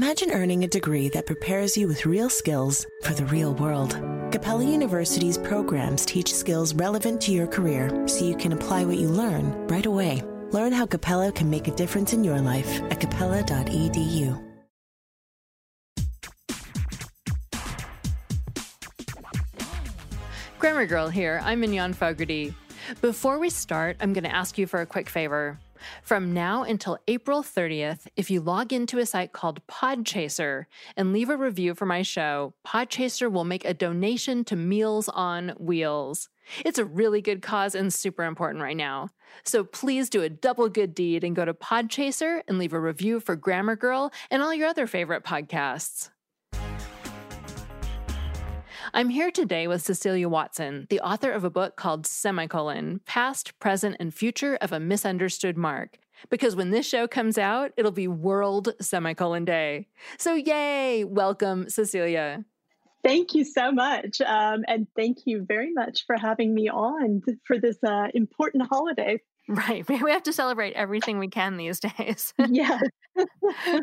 Imagine earning a degree that prepares you with real skills for the real world. Capella University's programs teach skills relevant to your career so you can apply what you learn right away. Learn how Capella can make a difference in your life at capella.edu. Grammar Girl here. I'm Mignon Fogarty. Before we start, I'm going to ask you for a quick favor. From now until April 30th, if you log into a site called Podchaser and leave a review for my show, Podchaser will make a donation to Meals on Wheels. It's a really good cause and super important right now. So please do a double good deed and go to Podchaser and leave a review for Grammar Girl and all your other favorite podcasts. I'm here today with Cecilia Watson, the author of a book called Semicolon Past, Present, and Future of a Misunderstood Mark. Because when this show comes out, it'll be World Semicolon Day. So, yay! Welcome, Cecilia. Thank you so much. Um, and thank you very much for having me on for this uh, important holiday. Right. We have to celebrate everything we can these days. yeah.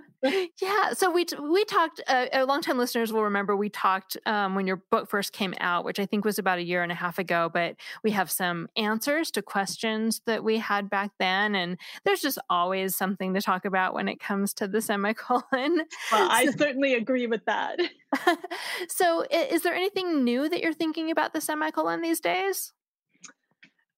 yeah. So we we talked. Uh, uh, long time listeners will remember we talked um, when your book first came out, which I think was about a year and a half ago. But we have some answers to questions that we had back then, and there's just always something to talk about when it comes to the semicolon. Well, I certainly agree with that. so, is there anything new that you're thinking about the semicolon these days?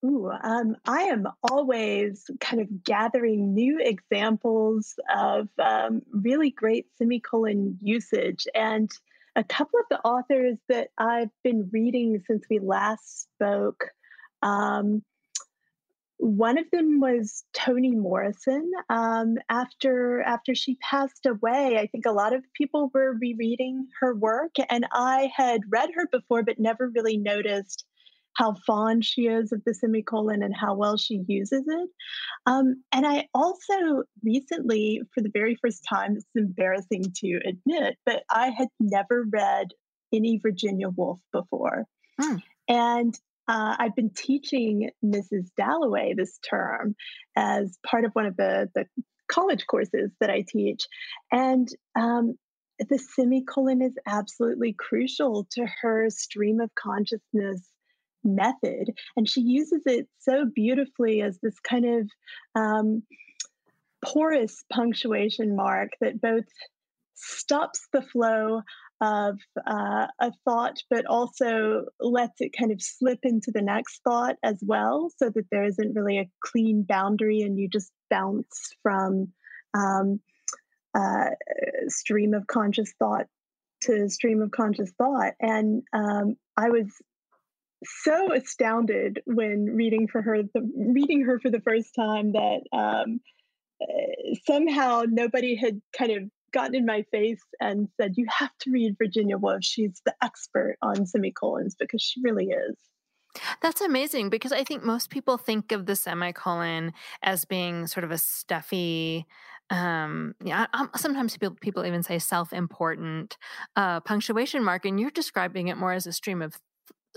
Ooh, um, I am always kind of gathering new examples of um, really great semicolon usage. And a couple of the authors that I've been reading since we last spoke, um, one of them was Toni Morrison. Um, after after she passed away, I think a lot of people were rereading her work, and I had read her before, but never really noticed how fond she is of the semicolon and how well she uses it. Um, and I also recently, for the very first time, it's embarrassing to admit, but I had never read any Virginia Woolf before. Mm. And uh, I've been teaching Mrs. Dalloway this term as part of one of the, the college courses that I teach. And um, the semicolon is absolutely crucial to her stream of consciousness method. And she uses it so beautifully as this kind of um, porous punctuation mark that both stops the flow of uh, a thought, but also lets it kind of slip into the next thought as well, so that there isn't really a clean boundary and you just bounce from um, uh, stream of conscious thought to stream of conscious thought. And um, I was so astounded when reading for her the reading her for the first time that um, uh, somehow nobody had kind of gotten in my face and said you have to read Virginia Woolf. She's the expert on semicolons because she really is. That's amazing because I think most people think of the semicolon as being sort of a stuffy, um, yeah. Sometimes people people even say self-important uh, punctuation mark, and you're describing it more as a stream of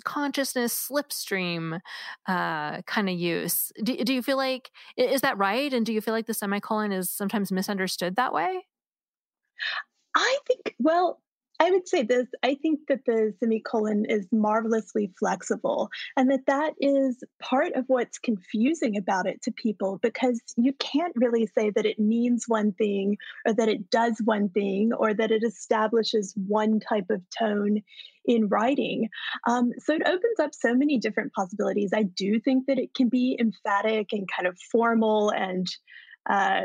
consciousness slipstream uh, kind of use. Do, do you feel like, is that right? And do you feel like the semicolon is sometimes misunderstood that way? I think, well, I would say this I think that the semicolon is marvelously flexible, and that that is part of what's confusing about it to people because you can't really say that it means one thing or that it does one thing or that it establishes one type of tone in writing. Um, so it opens up so many different possibilities. I do think that it can be emphatic and kind of formal and uh,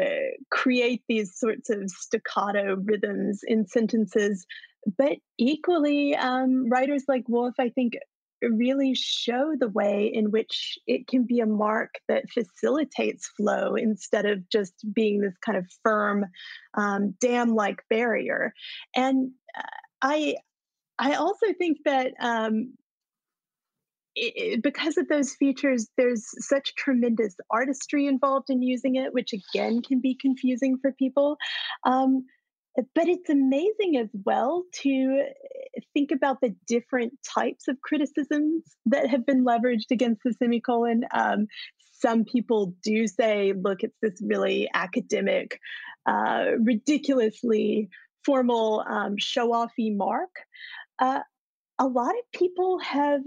create these sorts of staccato rhythms in sentences but equally, um, writers like Woolf, I think, really show the way in which it can be a mark that facilitates flow instead of just being this kind of firm um, dam-like barrier. And uh, I I also think that um, it, because of those features, there's such tremendous artistry involved in using it, which again can be confusing for people. Um, but it's amazing as well to think about the different types of criticisms that have been leveraged against the semicolon. Um, some people do say, look, it's this really academic, uh, ridiculously formal um, show offy mark. Uh, a lot of people have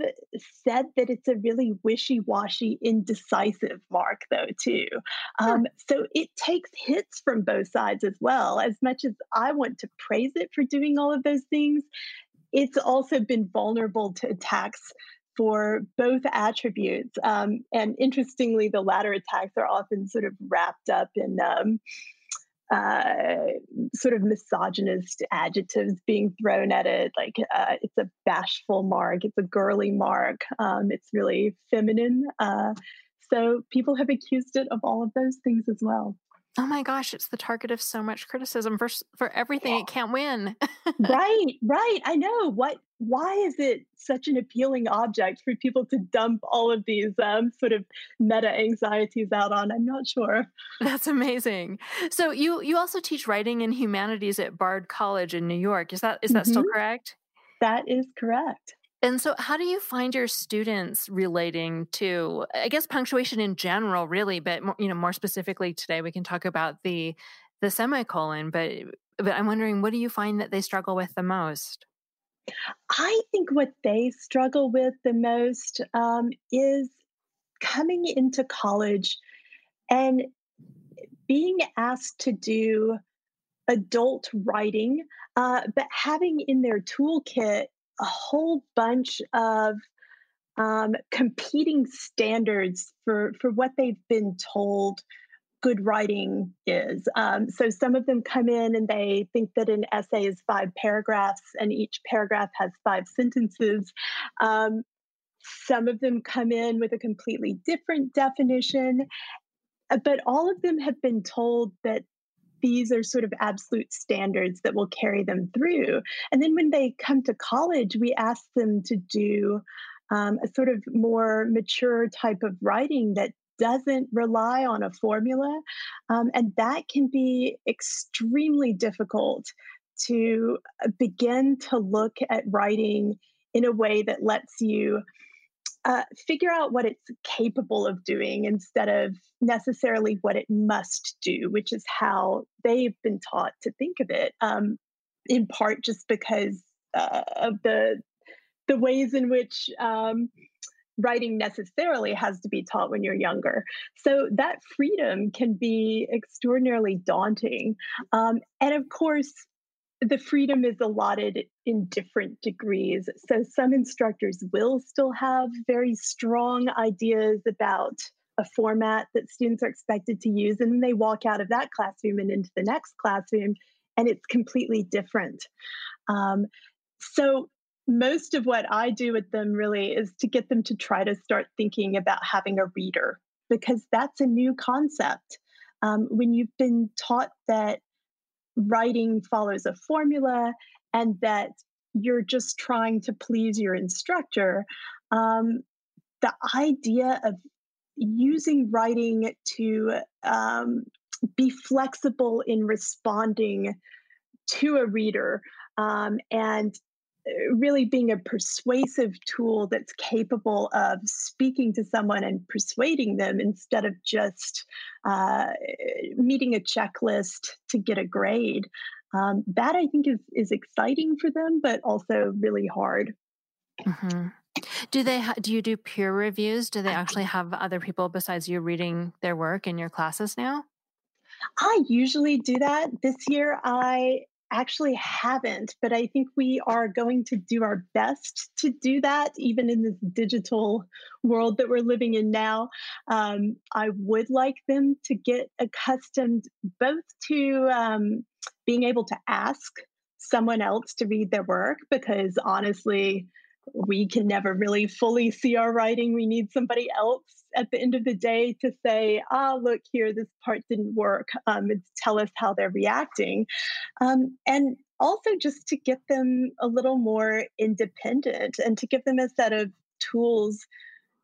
said that it's a really wishy-washy indecisive mark though too. Um, so it takes hits from both sides as well. As much as i want to praise it for doing all of those things it's also been vulnerable to attacks for both attributes um, and interestingly the latter attacks are often sort of wrapped up in um, uh, sort of misogynist adjectives being thrown at it. Like uh, it's a bashful mark, it's a girly mark, um, it's really feminine. Uh, so people have accused it of all of those things as well. Oh my gosh, it's the target of so much criticism for for everything yeah. it can't win. right, right. I know. What why is it such an appealing object for people to dump all of these um, sort of meta anxieties out on? I'm not sure. That's amazing. So you you also teach writing and humanities at Bard College in New York. Is that is that mm-hmm. still correct? That is correct. And so, how do you find your students relating to, I guess, punctuation in general, really, but you know, more specifically today, we can talk about the the semicolon. But but I'm wondering, what do you find that they struggle with the most? I think what they struggle with the most um, is coming into college and being asked to do adult writing, uh, but having in their toolkit a whole bunch of um, competing standards for for what they've been told good writing is. Um, so some of them come in and they think that an essay is five paragraphs and each paragraph has five sentences. Um, some of them come in with a completely different definition, uh, but all of them have been told that these are sort of absolute standards that will carry them through. And then when they come to college, we ask them to do um, a sort of more mature type of writing that doesn't rely on a formula. Um, and that can be extremely difficult to uh, begin to look at writing in a way that lets you uh, figure out what it's capable of doing instead of necessarily what it must do, which is how they've been taught to think of it. Um, in part, just because uh, of the the ways in which um, writing necessarily has to be taught when you're younger. So that freedom can be extraordinarily daunting. Um, and of course, the freedom is allotted in different degrees. So some instructors will still have very strong ideas about a format that students are expected to use, and they walk out of that classroom and into the next classroom, and it's completely different. Um, so most of what I do with them really is to get them to try to start thinking about having a reader because that's a new concept. Um, when you've been taught that writing follows a formula and that you're just trying to please your instructor, um, the idea of using writing to um, be flexible in responding to a reader um, and really being a persuasive tool that's capable of speaking to someone and persuading them instead of just uh, meeting a checklist to get a grade. Um, that I think is is exciting for them, but also really hard. Mm-hmm. Do they? Ha- do you do peer reviews? Do they actually have other people besides you reading their work in your classes now? I usually do that. This year, I actually haven't, but I think we are going to do our best to do that, even in this digital world that we're living in now. Um, I would like them to get accustomed both to um, being able to ask someone else to read their work, because honestly, we can never really fully see our writing. We need somebody else at the end of the day to say, ah, look here, this part didn't work, um, tell us how they're reacting. Um, and also just to get them a little more independent and to give them a set of tools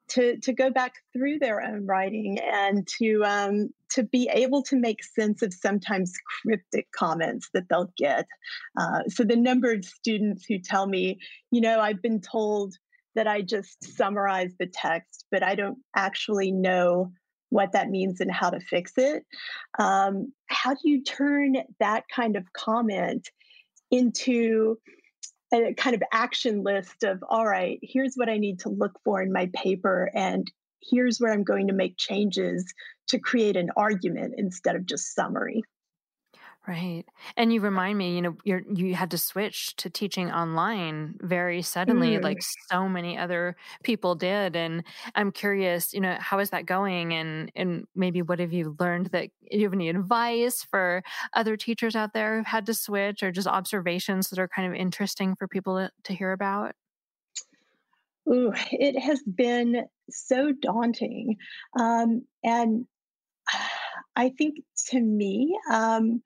to to go back through their own writing and to um, to be able to make sense of sometimes cryptic comments that they'll get. Uh, so the number of students who tell me, you know, I've been told that I just summarize the text, but I don't actually know what that means and how to fix it. Um, how do you turn that kind of comment into a kind of action list of all right here's what i need to look for in my paper and here's where i'm going to make changes to create an argument instead of just summary Right. And you remind me, you know, you you had to switch to teaching online very suddenly, mm. like so many other people did. And I'm curious, you know, how is that going? And and maybe what have you learned that you have any advice for other teachers out there who've had to switch or just observations that are kind of interesting for people to, to hear about? Ooh, it has been so daunting. Um, and I think to me, um,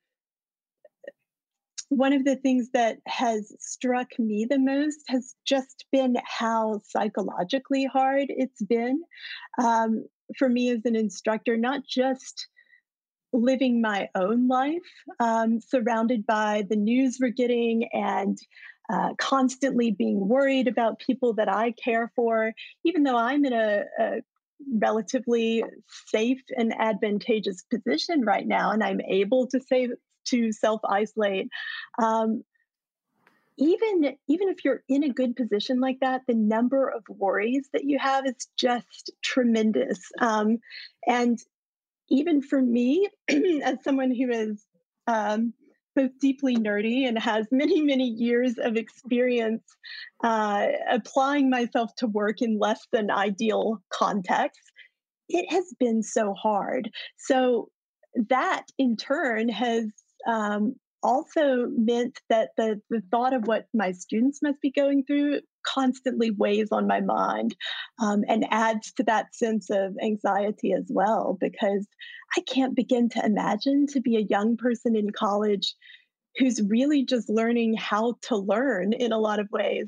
one of the things that has struck me the most has just been how psychologically hard it's been um, for me as an instructor, not just living my own life um, surrounded by the news we're getting and uh, constantly being worried about people that I care for, even though I'm in a, a relatively safe and advantageous position right now and I'm able to say to self isolate. Um, even even if you're in a good position like that, the number of worries that you have is just tremendous. Um, and even for me, as someone who is um, both deeply nerdy and has many many years of experience uh, applying myself to work in less than ideal contexts, it has been so hard. So that in turn has um, also meant that the, the thought of what my students must be going through constantly weighs on my mind um, and adds to that sense of anxiety as well because I can't begin to imagine to be a young person in college who's really just learning how to learn in a lot of ways,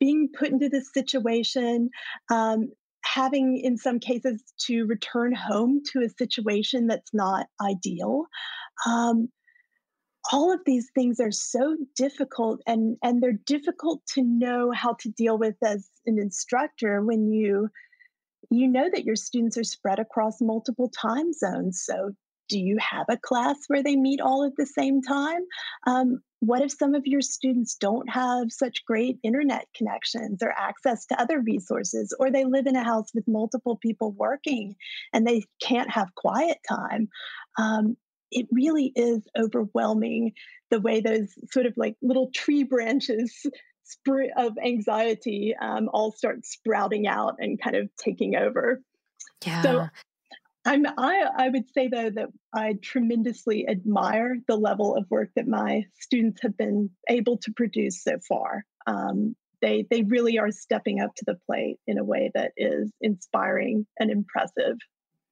being put into this situation, um, having in some cases to return home to a situation that's not ideal. Um, all of these things are so difficult and and they're difficult to know how to deal with as an instructor when you you know that your students are spread across multiple time zones. So do you have a class where they meet all at the same time? Um, what if some of your students don't have such great internet connections or access to other resources or they live in a house with multiple people working and they can't have quiet time? Um, it really is overwhelming the way those sort of like little tree branches of anxiety um, all start sprouting out and kind of taking over. Yeah. So I'm I I would say though that I tremendously admire the level of work that my students have been able to produce so far. Um, they they really are stepping up to the plate in a way that is inspiring and impressive.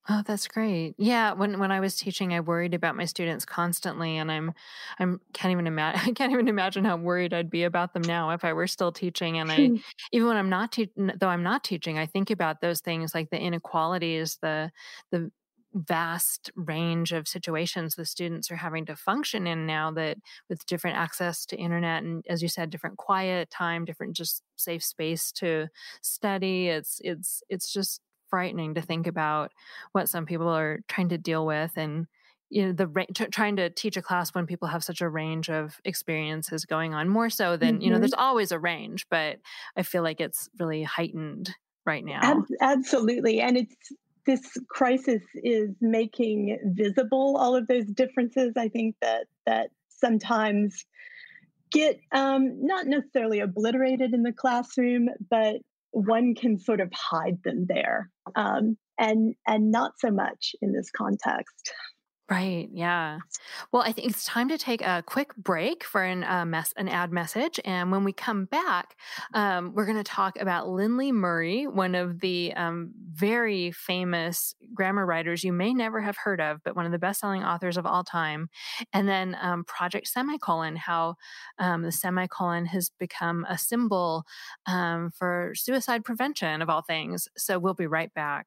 Oh, that's great. Yeah, when when I was teaching, I worried about my students constantly, and I'm I'm can't even imagine I can't even imagine how worried I'd be about them now if I were still teaching. And I even when I'm not teaching, though I'm not teaching, I think about those things like the inequalities, the the vast range of situations the students are having to function in now that with different access to internet and as you said different quiet time different just safe space to study it's it's it's just frightening to think about what some people are trying to deal with and you know the t- trying to teach a class when people have such a range of experiences going on more so than mm-hmm. you know there's mm-hmm. always a range but i feel like it's really heightened right now Ab- absolutely and it's this crisis is making visible all of those differences i think that that sometimes get um, not necessarily obliterated in the classroom but one can sort of hide them there um, and and not so much in this context Right. Yeah. Well, I think it's time to take a quick break for an uh, mess, an ad message, and when we come back, um, we're going to talk about Lindley Murray, one of the um, very famous grammar writers you may never have heard of, but one of the best-selling authors of all time, and then um, Project Semicolon, how um, the semicolon has become a symbol um, for suicide prevention of all things. So we'll be right back.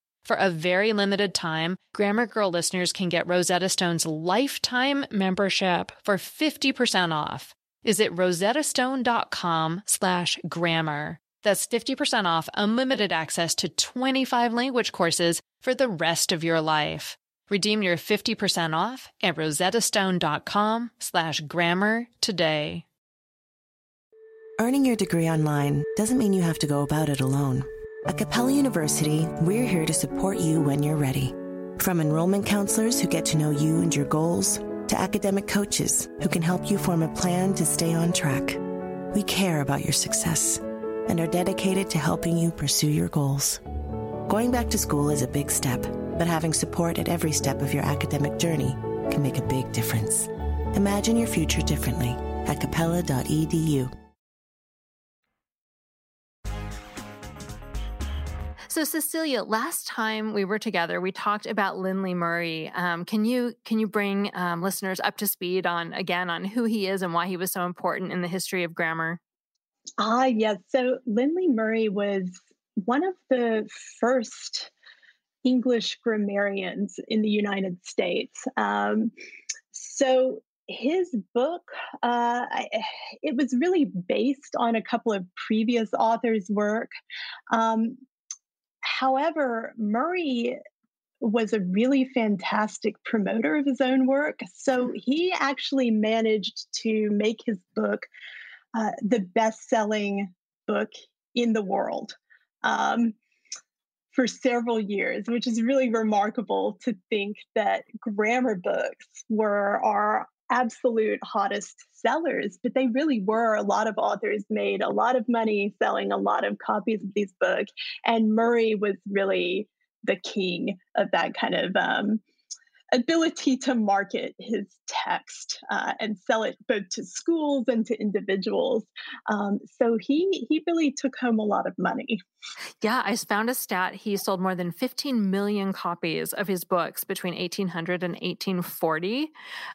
For a very limited time, Grammar Girl listeners can get Rosetta Stone's lifetime membership for 50% off. Is it rosettastone.com slash grammar. That's 50% off unlimited access to 25 language courses for the rest of your life. Redeem your 50% off at rosettastone.com slash grammar today. Earning your degree online doesn't mean you have to go about it alone. At Capella University, we're here to support you when you're ready. From enrollment counselors who get to know you and your goals, to academic coaches who can help you form a plan to stay on track. We care about your success and are dedicated to helping you pursue your goals. Going back to school is a big step, but having support at every step of your academic journey can make a big difference. Imagine your future differently at capella.edu. So, Cecilia, last time we were together, we talked about Lindley Murray. Um, can you can you bring um, listeners up to speed on again on who he is and why he was so important in the history of grammar? Ah, yes. So Lindley Murray was one of the first English grammarians in the United States. Um, so his book uh, it was really based on a couple of previous authors work um, However, Murray was a really fantastic promoter of his own work. So he actually managed to make his book uh, the best selling book in the world um, for several years, which is really remarkable to think that grammar books were our absolute hottest sellers, but they really were. A lot of authors made a lot of money selling a lot of copies of these books, and Murray was really the king of that kind of um, ability to market his text uh, and sell it both to schools and to individuals. Um, so he he really took home a lot of money. Yeah, I found a stat. He sold more than 15 million copies of his books between 1800 and 1840.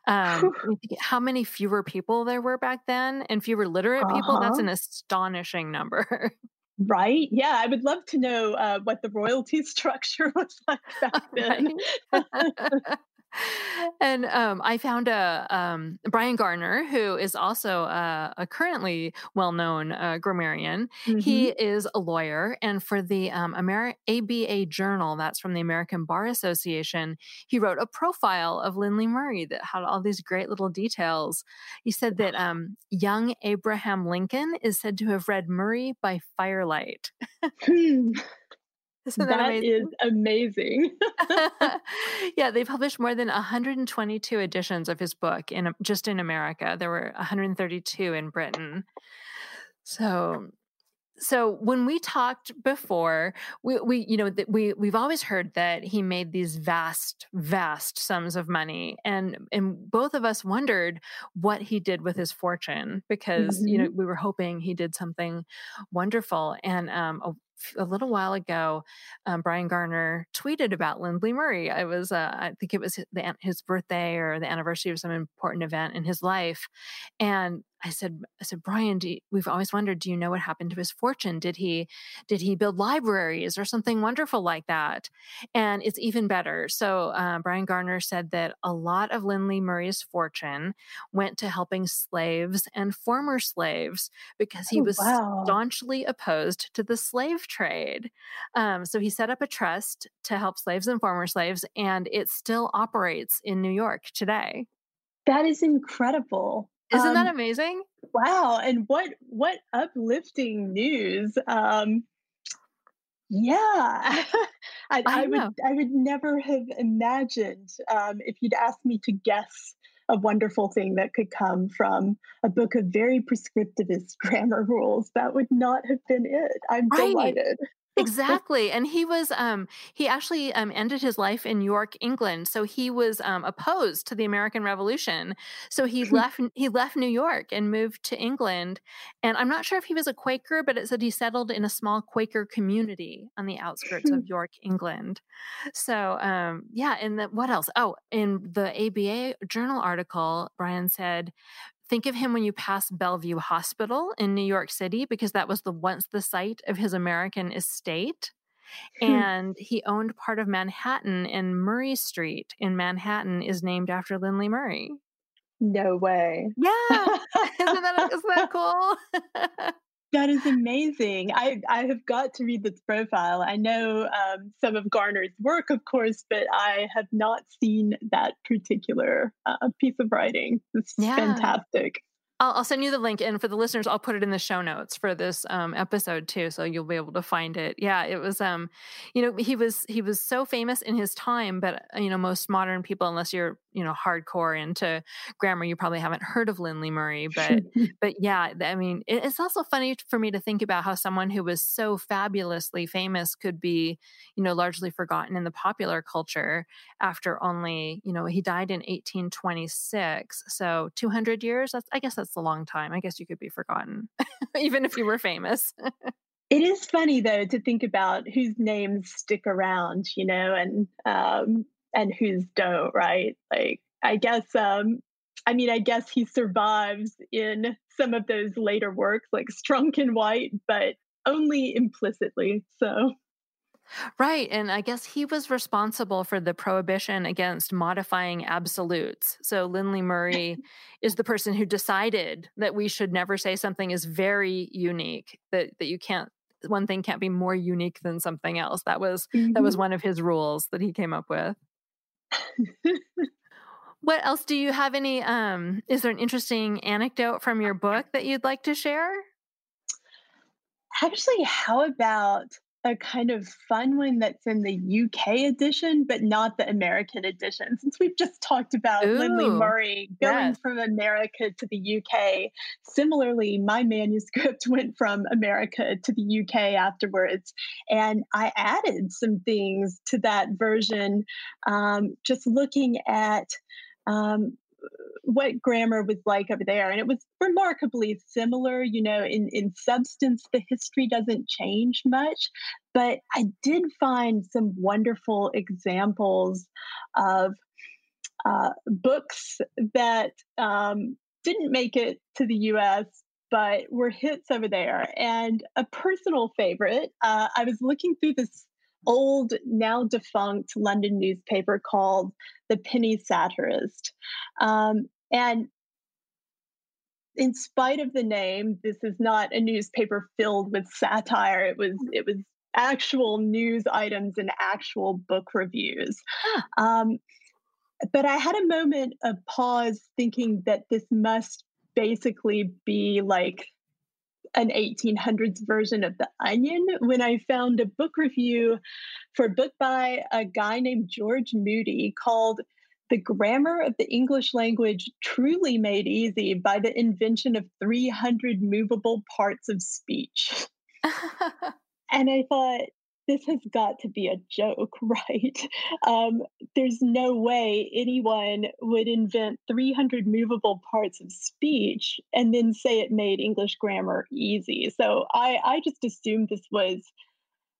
Um, how many fewer people there were back then, and fewer literate uh-huh. people? That's an uh-huh. astonishing number. Right. Yeah. I would love to know uh, what the royalty structure was like back then. and um, I found a um, Brian Garner, who is also a, a currently well-known uh, grammarian. Mm-hmm. He is a lawyer, and for the um, Ameri- ABA Journal, that's from the American Bar Association, he wrote a profile of Lindley Murray that had all these great little details. He said that um, young Abraham Lincoln is said to have read Murray by firelight. Isn't that, that amazing? is amazing. yeah, they published more than 122 editions of his book in just in America. There were 132 in Britain. So so when we talked before we, we you know that we we've always heard that he made these vast vast sums of money and and both of us wondered what he did with his fortune because mm-hmm. you know we were hoping he did something wonderful and um, a, little while ago, um, Brian Garner tweeted about Lindley Murray. I was, uh, I think it was his, his birthday or the anniversary of some important event in his life, and I said, I said, Brian, you, we've always wondered, do you know what happened to his fortune? Did he, did he build libraries or something wonderful like that? And it's even better. So uh, Brian Garner said that a lot of Lindley Murray's fortune went to helping slaves and former slaves because he oh, was wow. staunchly opposed to the slave trade. Um, so he set up a trust to help slaves and former slaves, and it still operates in New York today. That is incredible. Isn't um, that amazing? Wow. And what what uplifting news. Um yeah. I, I, I would I would never have imagined um, if you'd asked me to guess a wonderful thing that could come from a book of very prescriptivist grammar rules. That would not have been it. I'm right. delighted exactly and he was um he actually um ended his life in york england so he was um opposed to the american revolution so he left he left new york and moved to england and i'm not sure if he was a quaker but it said he settled in a small quaker community on the outskirts of york england so um yeah and the, what else? Oh in the aba journal article brian said Think of him when you pass Bellevue Hospital in New York City because that was the once the site of his American estate. Hmm. And he owned part of Manhattan and Murray Street in Manhattan is named after Lindley Murray. No way. Yeah. isn't that isn't that cool? That is amazing. I I have got to read this profile. I know um, some of Garner's work, of course, but I have not seen that particular uh, piece of writing. It's yeah. fantastic. I'll, I'll, send you the link, and for the listeners, I'll put it in the show notes for this um, episode too, so you'll be able to find it. Yeah, it was, um, you know, he was he was so famous in his time, but uh, you know, most modern people, unless you're you know hardcore into grammar, you probably haven't heard of Lindley Murray. But but yeah, I mean, it's also funny for me to think about how someone who was so fabulously famous could be, you know, largely forgotten in the popular culture after only you know he died in 1826, so 200 years. That's I guess that's that's a long time. I guess you could be forgotten, even if you were famous. it is funny though to think about whose names stick around, you know, and um, and who's don't, right? Like I guess um, I mean, I guess he survives in some of those later works like Strunk and White, but only implicitly. So Right. And I guess he was responsible for the prohibition against modifying absolutes. So Lindley Murray is the person who decided that we should never say something is very unique, that, that you can't one thing can't be more unique than something else. That was mm-hmm. that was mm-hmm. one of his rules that he came up with. what else do you have any um is there an interesting anecdote from your book that you'd like to share? Actually, how about a kind of fun one that's in the UK edition, but not the American edition. Since we've just talked about Ooh, Lindley Murray going yes. from America to the UK, similarly, my manuscript went from America to the UK afterwards. And I added some things to that version, um, just looking at. Um, what grammar was like over there and it was remarkably similar you know in in substance the history doesn't change much but i did find some wonderful examples of uh, books that um, didn't make it to the us but were hits over there and a personal favorite uh, i was looking through this old, now defunct London newspaper called The Penny Satirist. Um, and in spite of the name, this is not a newspaper filled with satire. It was it was actual news items and actual book reviews. Um, but I had a moment of pause thinking that this must basically be like an 1800s version of The Onion when I found a book review for a book by a guy named George Moody called The Grammar of the English Language Truly Made Easy by the Invention of 300 Movable Parts of Speech. and I thought, this has got to be a joke, right? Um, there's no way anyone would invent 300 movable parts of speech and then say it made English grammar easy. So I, I just assumed this was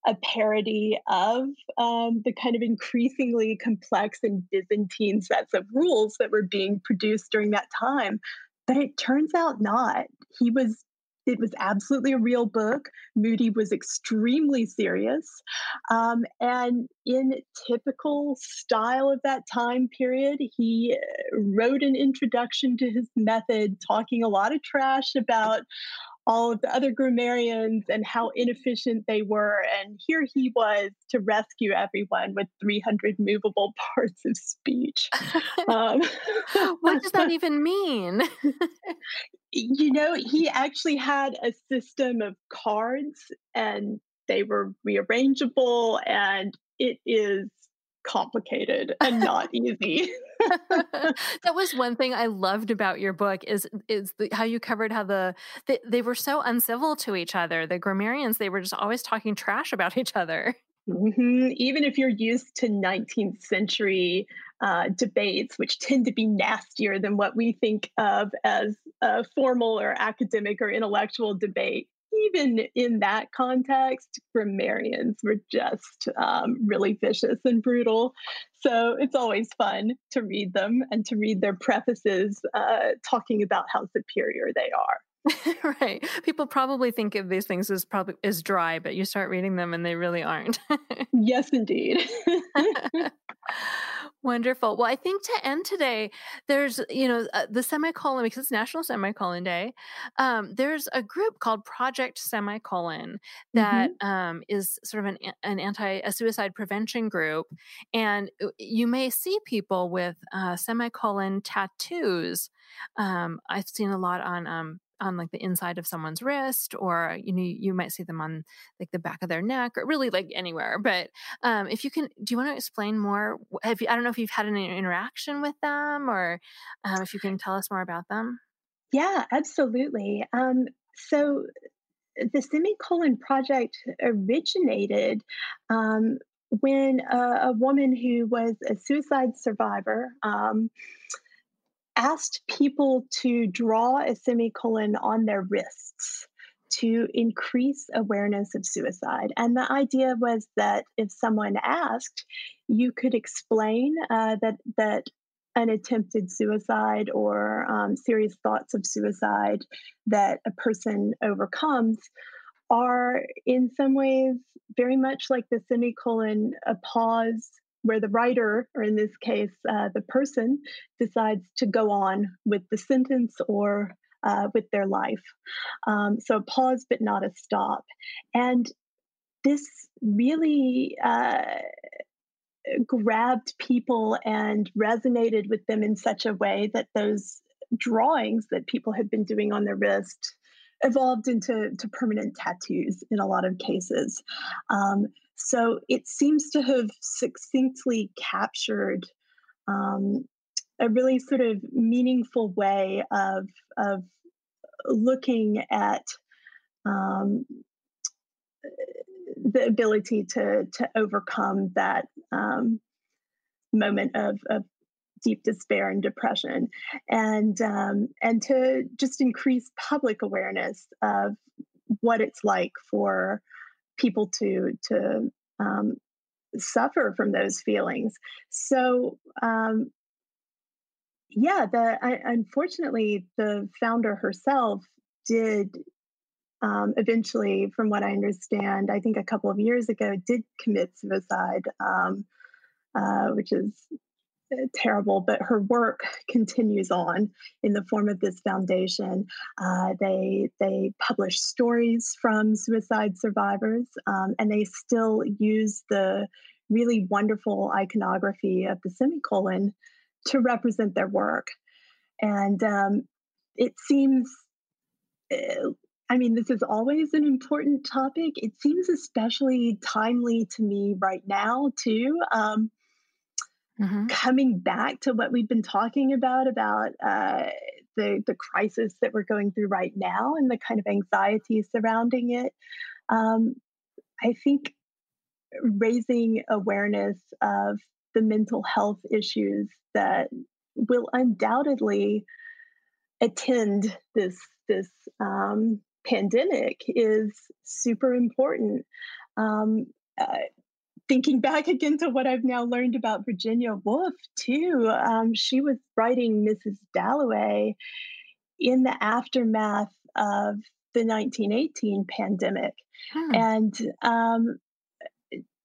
a parody of um, the kind of increasingly complex and Byzantine sets of rules that were being produced during that time. But it turns out not. He was it was absolutely a real book. Moody was extremely serious. Um, and in typical style of that time period, he uh, wrote an introduction to his method, talking a lot of trash about all of the other grammarians and how inefficient they were. And here he was to rescue everyone with 300 movable parts of speech. Um, what does that even mean? you know, he actually had a system of cards and they were rearrangeable and it is complicated and not easy. that was one thing I loved about your book is is the, how you covered how the they, they were so uncivil to each other. The grammarians they were just always talking trash about each other. Mm-hmm. Even if you're used to 19th century uh, debates, which tend to be nastier than what we think of as a formal or academic or intellectual debate, even in that context, grammarians were just um, really vicious and brutal. So it's always fun to read them and to read their prefaces uh, talking about how superior they are. right. People probably think of these things as probably as dry, but you start reading them and they really aren't. yes, indeed. Wonderful. Well, I think to end today, there's, you know, uh, the semicolon, because it's National Semicolon Day. Um, there's a group called Project Semicolon that mm-hmm. um, is sort of an, an anti a suicide prevention group. And uh, you may see people with uh, semicolon tattoos. Um, I've seen a lot on um, on like the inside of someone's wrist or you know you might see them on like the back of their neck or really like anywhere but um if you can do you want to explain more have you i don't know if you've had any interaction with them or um, if you can tell us more about them? Yeah absolutely um so the semicolon project originated um, when a, a, woman who was a suicide survivor um, asked people to draw a semicolon on their wrists to increase awareness of suicide. And the idea was that if someone asked, you could explain uh, that that an attempted suicide or um, serious thoughts of suicide that a person overcomes are in some ways very much like the semicolon a pause where the writer, or in this case, uh, the person, decides to go on with the sentence or uh, with their life. Um, so pause, but not a stop. And this really uh, grabbed people and resonated with them in such a way that those drawings that people had been doing on their wrist evolved into to permanent tattoos in a lot of cases. Um, so it seems to have succinctly captured um, a really sort of meaningful way of of looking at um, the ability to to overcome that um, moment of, of deep despair and depression, and um, and to just increase public awareness of what it's like for people to to um, suffer from those feelings. So um, yeah, the I, unfortunately the founder herself did um, eventually, from what I understand, I think a couple of years ago, did commit suicide, um, uh, which is terrible, but her work continues on in the form of this foundation. Uh, they they publish stories from suicide survivors, um, and they still use the really wonderful iconography of the semicolon to represent their work. And um, it seems uh, I mean, this is always an important topic. It seems especially timely to me right now, too. Um, mm-hmm. Coming back to what we've been talking about, about uh, the, the crisis that we're going through right now and the kind of anxiety surrounding it. Um, I think raising awareness of the mental health issues that will undoubtedly attend this this um, pandemic is super important. Um, uh, thinking back again to what I've now learned about Virginia Woolf, too, um, she was writing Mrs. Dalloway in the aftermath of the 1918 pandemic. And um,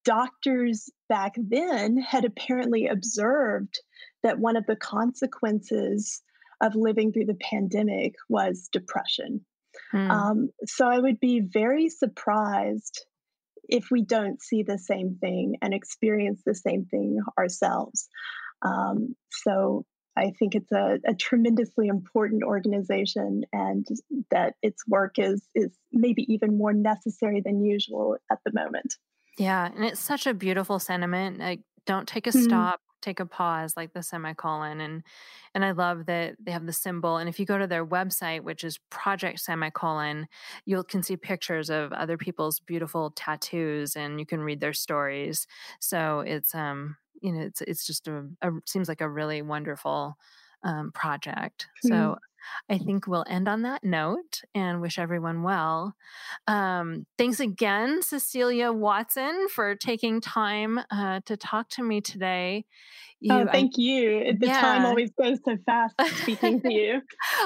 doctors back then had apparently observed that one of the consequences of living through the pandemic was depression. Hmm. Um, so I would be very surprised if we don't see the same thing and experience the same thing ourselves. Um, so I think it's a, a, tremendously important organization, and that its work is is maybe even more necessary than usual at the moment. Yeah, and it's such a beautiful sentiment. Like, don't take a mm-hmm. stop, take a pause like the semicolon and and i love that they have the symbol and if you go to their website which is project semicolon you can see pictures of other people's beautiful tattoos and you can read their stories so it's um you know it's it's just a, a seems like a really wonderful um, project mm-hmm. so I think we'll end on that note and wish everyone well. Um, thanks again, Cecelia Watson, for taking time uh, to talk to me today. You, oh, thank I, you. The yeah. time always goes so fast speaking to you.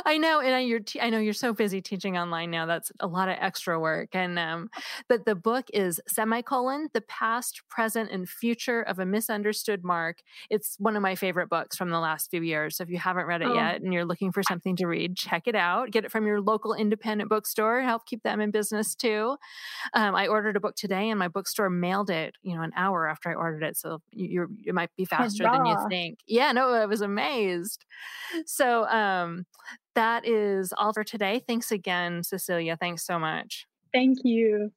I know, and I, you're te- I know you're so busy teaching online now. That's a lot of extra work. And um, but the book is semicolon: the past, present, and future of a misunderstood mark. It's one of my favorite books from the last few years. So if you haven't read it oh. yet and you're looking for something to read, check it out. Get it from your local independent bookstore. Help keep them in business too. Um, I ordered a book today, and my bookstore mailed it. You know, an hour after I ordered it. So you, it might be faster Hurrah. than you think. Yeah, no, I was amazed. So um, that is all for today. Thanks again, Cecelia. Thanks so much. Thank you.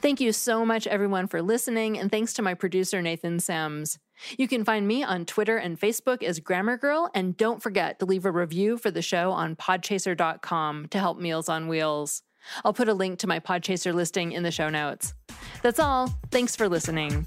Thank you so much, everyone, for listening, and thanks to my producer, Nathan Sams. You can find me on Twitter and Facebook as Grammar Girl, and don't forget to leave a review for the show on podchaser.com to help Meals on Wheels. I'll put a link to my Podchaser listing in the show notes. That's all. Thanks for listening.